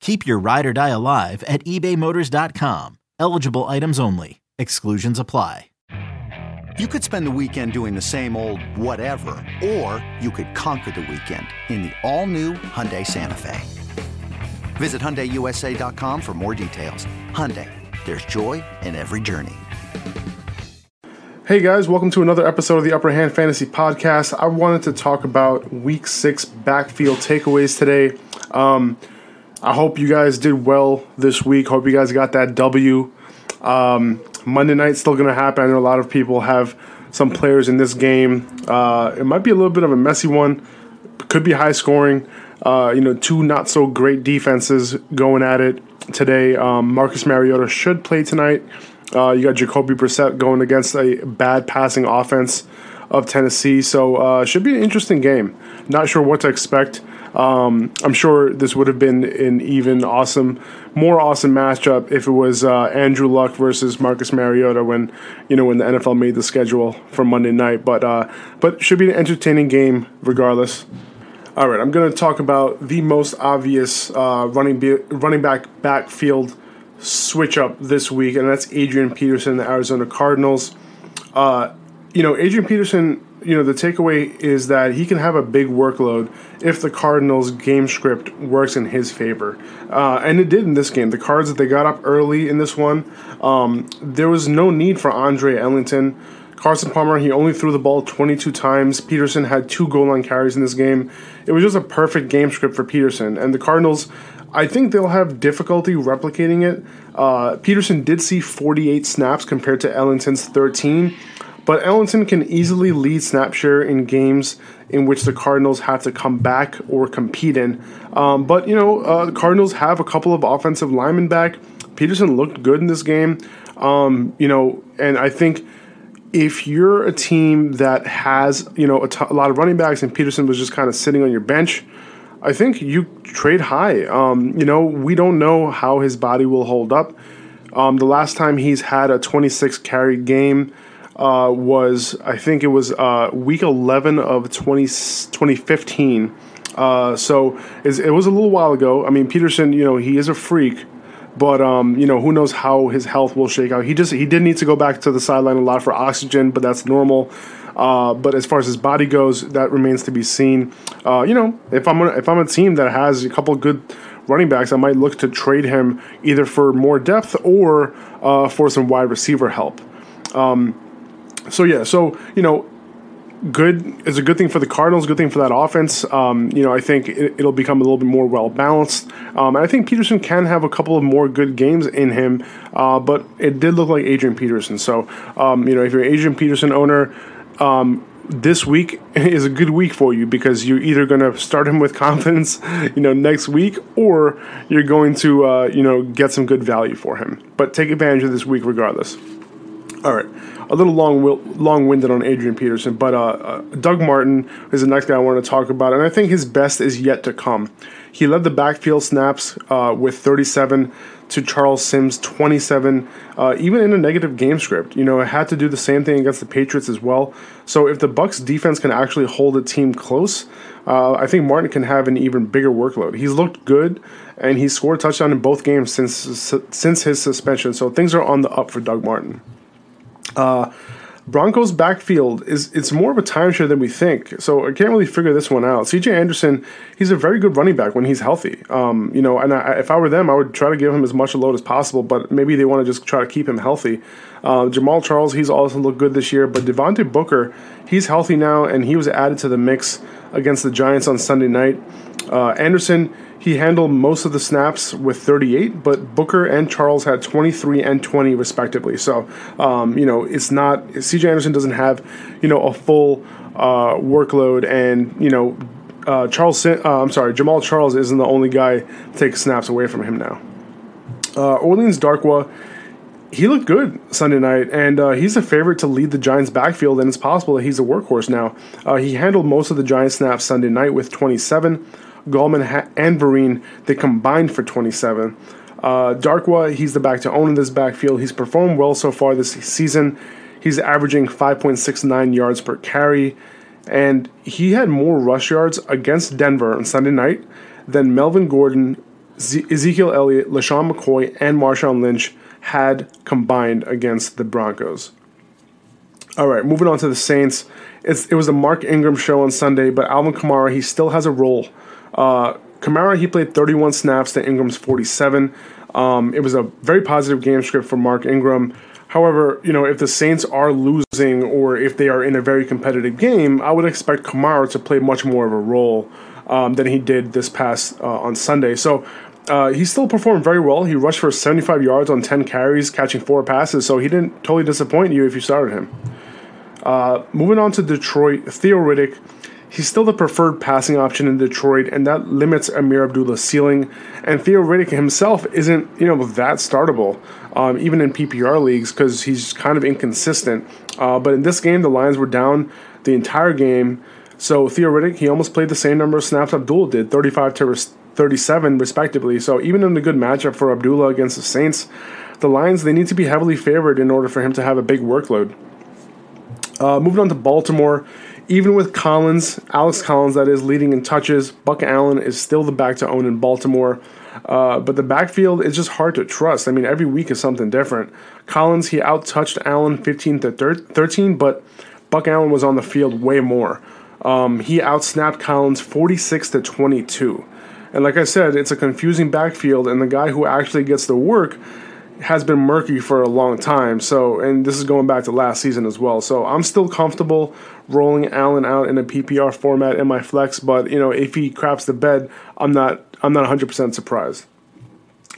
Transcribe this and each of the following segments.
Keep your ride or die alive at ebaymotors.com. Eligible items only. Exclusions apply. You could spend the weekend doing the same old whatever, or you could conquer the weekend in the all-new Hyundai Santa Fe. Visit HyundaiUSA.com for more details. Hyundai, there's joy in every journey. Hey guys, welcome to another episode of the Upper Hand Fantasy Podcast. I wanted to talk about Week Six backfield takeaways today. Um, I hope you guys did well this week. Hope you guys got that W. Um, Monday night's still going to happen. I know a lot of people have some players in this game. Uh, it might be a little bit of a messy one. Could be high scoring. Uh, you know, two not so great defenses going at it today. Um, Marcus Mariota should play tonight. Uh, you got Jacoby Brissett going against a bad passing offense of Tennessee, so uh, should be an interesting game. Not sure what to expect. Um, I'm sure this would have been an even awesome, more awesome matchup if it was uh, Andrew Luck versus Marcus Mariota when you know when the NFL made the schedule for Monday night. But uh, but should be an entertaining game regardless. All right, I'm going to talk about the most obvious uh, running be- running back backfield switch up this week, and that's Adrian Peterson, the Arizona Cardinals. Uh, you know, Adrian Peterson, you know, the takeaway is that he can have a big workload if the Cardinals' game script works in his favor. Uh, and it did in this game. The cards that they got up early in this one, um, there was no need for Andre Ellington. Carson Palmer, he only threw the ball 22 times. Peterson had two goal line carries in this game. It was just a perfect game script for Peterson. And the Cardinals I think they'll have difficulty replicating it. Uh, Peterson did see 48 snaps compared to Ellington's 13, but Ellington can easily lead snap share in games in which the Cardinals have to come back or compete in. Um, but, you know, uh, the Cardinals have a couple of offensive linemen back. Peterson looked good in this game. Um, you know, and I think if you're a team that has, you know, a, t- a lot of running backs and Peterson was just kind of sitting on your bench, I think you trade high. Um, you know, we don't know how his body will hold up. Um, the last time he's had a 26 carry game uh, was, I think it was uh, week 11 of 20, 2015. Uh, so it was a little while ago. I mean, Peterson, you know, he is a freak, but um, you know, who knows how his health will shake out. He just he did need to go back to the sideline a lot for oxygen, but that's normal. Uh, but as far as his body goes, that remains to be seen. Uh, you know, if I'm a, if I'm a team that has a couple good running backs, I might look to trade him either for more depth or uh, for some wide receiver help. Um, so yeah, so you know, good is a good thing for the Cardinals, good thing for that offense. Um, you know, I think it, will become a little bit more well balanced. Um, and I think Peterson can have a couple of more good games in him, uh, but it did look like Adrian Peterson. So, um, you know, if you're an Adrian Peterson owner, um, this week is a good week for you because you're either going to start him with confidence, you know, next week, or you're going to, uh, you know, get some good value for him. But take advantage of this week regardless. All right, a little long long-winded on Adrian Peterson, but uh, uh, Doug Martin is the next guy I want to talk about, and I think his best is yet to come. He led the backfield snaps uh, with 37 to Charles Sims 27, uh, even in a negative game script. You know, it had to do the same thing against the Patriots as well. So if the Bucs defense can actually hold a team close, uh, I think Martin can have an even bigger workload. He's looked good, and he scored a touchdown in both games since since his suspension. So things are on the up for Doug Martin. Uh, Broncos backfield is it's more of a timeshare than we think. So I can't really figure this one out. CJ Anderson, he's a very good running back when he's healthy. Um, you know, and I, if I were them, I would try to give him as much load as possible. But maybe they want to just try to keep him healthy. Uh, Jamaal Charles, he's also looked good this year. But Devontae Booker, he's healthy now, and he was added to the mix against the Giants on Sunday night. Uh, Anderson he handled most of the snaps with 38, but Booker and Charles had 23 and 20 respectively. So, um, you know, it's not CJ Anderson doesn't have, you know, a full uh, workload, and you know, uh, Charles. Uh, I'm sorry, Jamaal Charles isn't the only guy to take snaps away from him now. Uh, Orleans Darkwa. He looked good Sunday night, and uh, he's a favorite to lead the Giants' backfield, and it's possible that he's a workhorse now. Uh, he handled most of the Giants' snaps Sunday night with 27. Gallman and Vereen, they combined for 27. Uh, Darkwa, he's the back to own in this backfield. He's performed well so far this season. He's averaging 5.69 yards per carry, and he had more rush yards against Denver on Sunday night than Melvin Gordon, Z- Ezekiel Elliott, LeSean McCoy, and Marshawn Lynch had combined against the Broncos. All right, moving on to the Saints. It's, it was a Mark Ingram show on Sunday, but Alvin Kamara, he still has a role uh, Kamara, he played 31 snaps to Ingram's 47. Um, it was a very positive game script for Mark Ingram. However, you know, if the Saints are losing or if they are in a very competitive game, I would expect Kamara to play much more of a role um, than he did this past uh, on Sunday. So uh, he still performed very well. He rushed for 75 yards on 10 carries, catching four passes. So he didn't totally disappoint you if you started him. Uh, moving on to Detroit, Theo Riddick He's still the preferred passing option in Detroit, and that limits Ameer Abdullah's ceiling. And Theo Riddick himself isn't, you know, that startable, um, even in PPR leagues, because he's kind of inconsistent. Uh, but in this game, the Lions were down the entire game. So Theo Riddick, he almost played the same number of snaps Abdullah did, 35 to 37 respectively. So even in a good matchup for Abdullah against the Saints, the Lions, they need to be heavily favored in order for him to have a big workload. Uh, moving on to Baltimore, even with Collins, Alex Collins, that is, leading in touches, Buck Allen is still the back to own in Baltimore. Uh, but the backfield is just hard to trust. I mean, every week is something different. Collins, he outtouched Allen 15 to 13, but Buck Allen was on the field way more. Um, he outsnapped Collins 46 to 22. And like I said, it's a confusing backfield, and the guy who actually gets the work has been murky for a long time. So, and this is going back to last season as well. So, I'm still comfortable rolling Allen out in a PPR format in my flex, but you know, if he craps the bed, I'm not I'm not 100% surprised.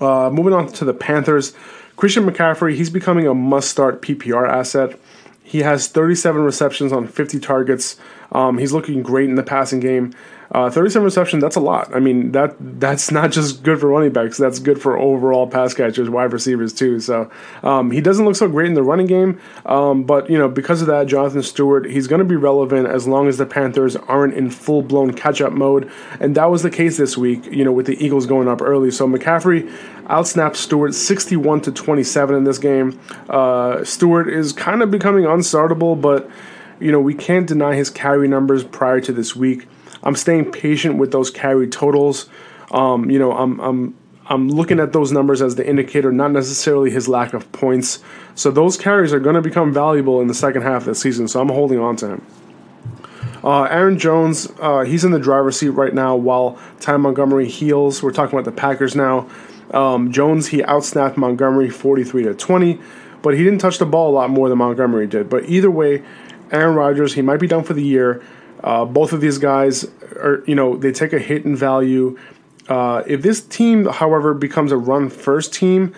Uh, moving on to the Panthers, Christian McCaffrey, he's becoming a must-start PPR asset. He has 37 receptions on 50 targets. Um, he's looking great in the passing game. Uh, 37 reception, that's a lot. I mean, that that's not just good for running backs, that's good for overall pass catchers, wide receivers too. So um, he doesn't look so great in the running game, um, but you know because of that, Jonathan Stewart, he's going to be relevant as long as the Panthers aren't in full blown catch up mode, and that was the case this week. You know with the Eagles going up early, so McCaffrey outsnapped Stewart 61 to 27 in this game. Uh, Stewart is kind of becoming unstartable, but you know we can't deny his carry numbers prior to this week. I'm staying patient with those carry totals. Um, you know, I'm I'm I'm looking at those numbers as the indicator, not necessarily his lack of points. So those carries are going to become valuable in the second half of the season. So I'm holding on to him. Uh, Aaron Jones, uh, he's in the driver's seat right now while Ty Montgomery heals. We're talking about the Packers now. Um, Jones, he outsnapped Montgomery 43 to 20, but he didn't touch the ball a lot more than Montgomery did. But either way, Aaron Rodgers, he might be done for the year. Uh, both of these guys are, you know, they take a hit in value. Uh, if this team, however, becomes a run first team,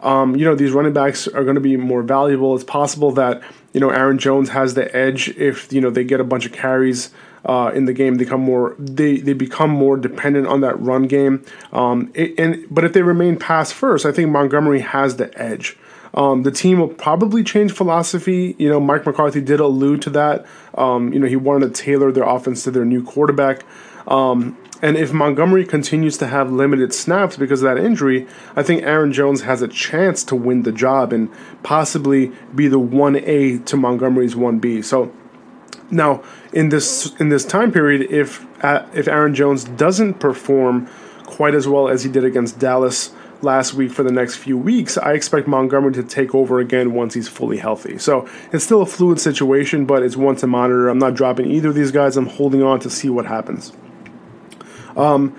um, you know, these running backs are going to be more valuable. It's possible that, you know, Aaron Jones has the edge if, you know, they get a bunch of carries. Uh, in the game, they become more they, they become more dependent on that run game. Um, it, and but if they remain pass first, I think Montgomery has the edge. Um, the team will probably change philosophy. You know, Mike McCarthy did allude to that. Um, you know, he wanted to tailor their offense to their new quarterback. Um, and if Montgomery continues to have limited snaps because of that injury, I think Aaron Jones has a chance to win the job and possibly be the 1A to Montgomery's 1B. So now in this in this time period, if uh, if Aaron Jones doesn't perform quite as well as he did against Dallas, last week for the next few weeks, I expect Montgomery to take over again once he's fully healthy. So it's still a fluid situation, but it's one to monitor. I'm not dropping either of these guys. I'm holding on to see what happens. Um,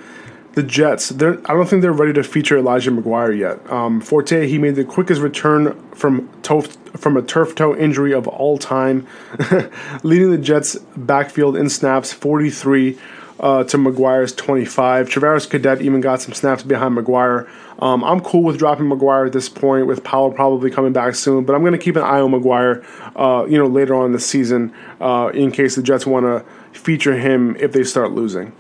the Jets, I don't think they're ready to feature Elijah McGuire yet. Um, Forte, he made the quickest return from from a turf toe injury of all time, leading the Jets backfield in snaps 43 uh, to McGuire's 25. Travaris Cadet even got some snaps behind McGuire. Um, I'm cool with dropping McGuire at this point, with Powell probably coming back soon. But I'm going to keep an eye on McGuire, uh, you know, later on in the season, uh, in case the Jets want to feature him if they start losing.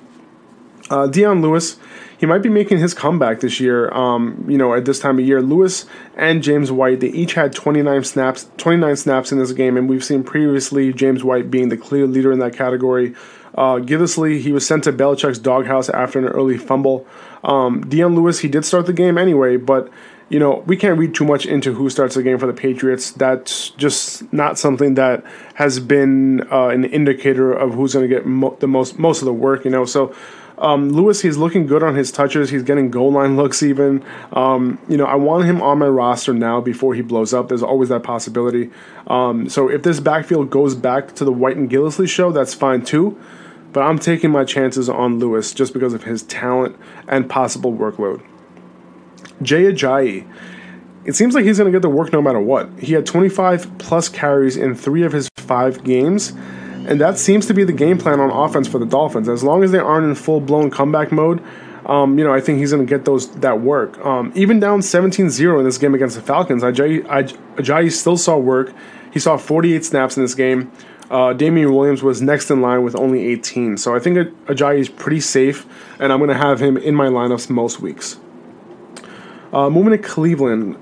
Uh, Dion Lewis, he might be making his comeback this year. Um, you know, at this time of year, Lewis and James White they each had 29 snaps, 29 snaps in this game, and we've seen previously James White being the clear leader in that category. Uh, Gillislee, he was sent to Belichick's doghouse after an early fumble. Um, Lewis, he did start the game anyway, but you know, we can't read too much into who starts the game for the Patriots. That's just not something that has been uh, an indicator of who's going to get mo- the most most of the work. You know, so um, Lewis, he's looking good on his touches. He's getting goal line looks even. Um, you know, I want him on my roster now before he blows up. There's always that possibility. Um, so if this backfield goes back to the White and Gillislee show, that's fine too. But I'm taking my chances on Lewis just because of his talent and possible workload. Jay Ajayi. It seems like he's going to get the work no matter what. He had 25 plus carries in three of his five games and that seems to be the game plan on offense for the Dolphins. As long as they aren't in full blown comeback mode, um, you know, I think he's going to get those that work. Um, even down 17-0 in this game against the Falcons, Ajayi, Ajayi still saw work. He saw 48 snaps in this game. Uh, Damien Williams was next in line with only 18. So I think Ajayi is pretty safe, and I'm going to have him in my lineups most weeks. Uh, moving to Cleveland.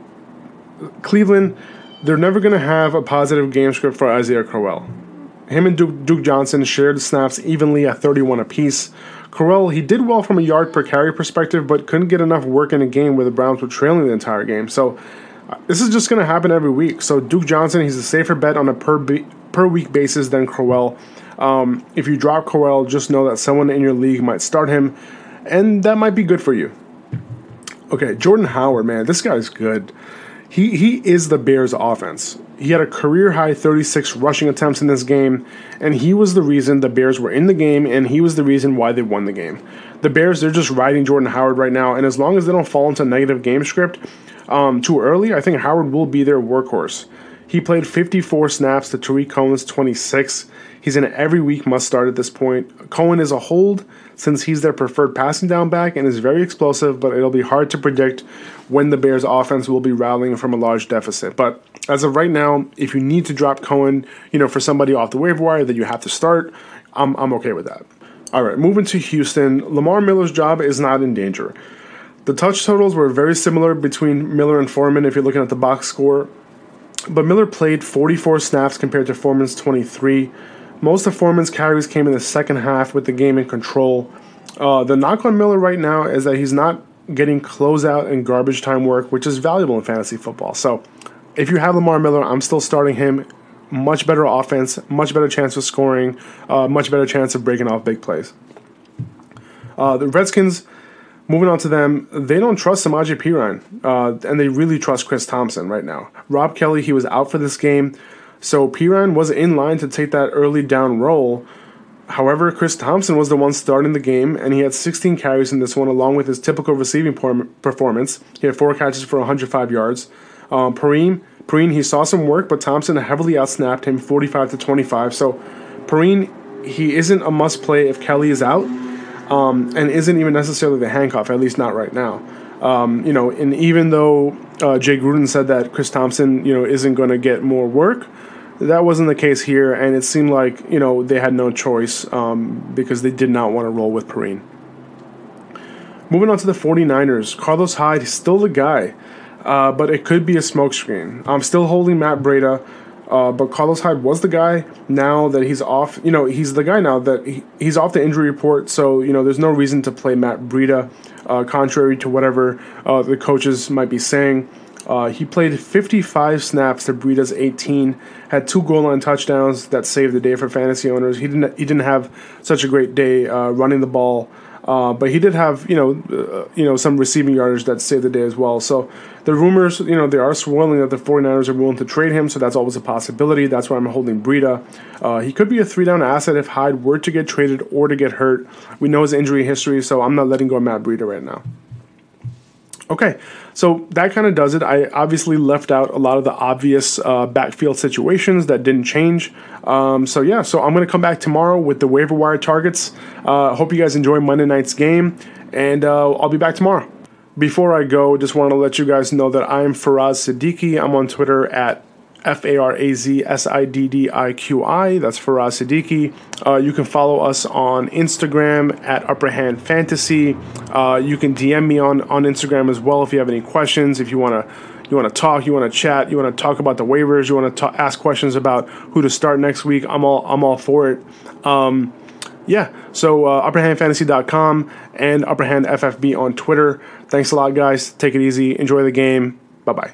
Cleveland, they're never going to have a positive game script for Isaiah Crowell. Him and Duke, Duke Johnson shared snaps evenly at 31 apiece. Crowell, he did well from a yard per carry perspective, but couldn't get enough work in a game where the Browns were trailing the entire game. So uh, this is just going to happen every week. So Duke Johnson, he's a safer bet on a per be- per week basis than Crowell. Um, if you drop Crowell, just know that someone in your league might start him, and that might be good for you. Okay, Jordan Howard, man, this guy's good. He he is the Bears' offense. He had a career high 36 rushing attempts in this game, and he was the reason the Bears were in the game, and he was the reason why they won the game. The Bears, they're just riding Jordan Howard right now, and as long as they don't fall into negative game script um, too early, I think Howard will be their workhorse. He played 54 snaps to Tarik Cohen's 26. He's an every week must start at this point. Cohen is a hold since he's their preferred passing down back and is very explosive, but it'll be hard to predict when the Bears' offense will be rallying from a large deficit. But as of right now, if you need to drop Cohen, you know, for somebody off the waiver wire that you have to start, I'm, I'm okay with that. All right, moving to Houston, Lamar Miller's job is not in danger. The touch totals were very similar between Miller and Foreman if you're looking at the box score, but Miller played 44 snaps compared to Foreman's 23. Most of Foreman's carries came in the second half with the game in control. Uh, the knock on Miller right now is that he's not getting closeout and garbage time work, which is valuable in fantasy football. So if you have Lamar Miller, I'm still starting him. Much better offense, much better chance of scoring, uh, much better chance of breaking off big plays. Uh, the Redskins, moving on to them, they don't trust Samaje Perine, uh, and they really trust Chris Thompson right now. Rob Kelley, he was out for this game, so Perine was in line to take that early down role. However, Chris Thompson was the one starting the game, and he had 16 carries in this one, along with his typical receiving performance. He had four catches for 105 yards. Um, Perine, Perine, he saw some work, but Thompson heavily outsnapped him 45 to 25. So Perine, he isn't a must play if Kelley is out, um, and isn't even necessarily the handcuff, at least not right now. Um, you know, and even though uh, Jay Gruden said that Chris Thompson, you know, isn't going to get more work, that wasn't the case here, and it seemed like you know they had no choice um, because they did not want to roll with Perine. Moving on to the 49ers, Carlos Hyde is still the guy uh, but it could be a smokescreen. I'm still holding Matt Breida, uh, but Carlos Hyde was the guy. Now that he's off, you know, he's the guy now that he, he's off the injury report. So you know, there's no reason to play Matt Breida, uh, contrary to whatever uh, the coaches might be saying. Uh, he played 55 snaps to Breida's 18, had two goal line touchdowns that saved the day for fantasy owners. He didn't he didn't have such a great day uh, running the ball Uh, but he did have, you know, you know, some receiving yardage that saved the day as well. So the rumors, you know, they are swirling that the 49ers are willing to trade him, so that's always a possibility. That's why I'm holding Breida. Uh, he could be a three down asset if Hyde were to get traded or to get hurt. We know his injury history, so I'm not letting go of Matt Breida right now. Okay, so that kind of does it. I obviously left out a lot of the obvious uh, backfield situations that didn't change. Um, so yeah, so I'm to come back tomorrow with the waiver wire targets. Uh, hope you guys enjoy Monday night's game, and uh, I'll be back tomorrow. Before I go, just want to let you guys know that I'm Faraz Siddiqui. I'm on Twitter at F A R A Z S I D D I Q I. That's Faraz Siddiqui. Uh, you can follow us on Instagram at Upper Hand Fantasy. Uh, you can DM me on, on Instagram as well if you have any questions. If you want to you want to talk, you want to chat, you want to talk about the waivers, you want to ask questions about who to start next week. I'm all I'm all for it. Um, yeah, so uh, upperhandfantasy.com and upperhandffb on Twitter. Thanks a lot, guys. Take it easy. Enjoy the game. Bye bye.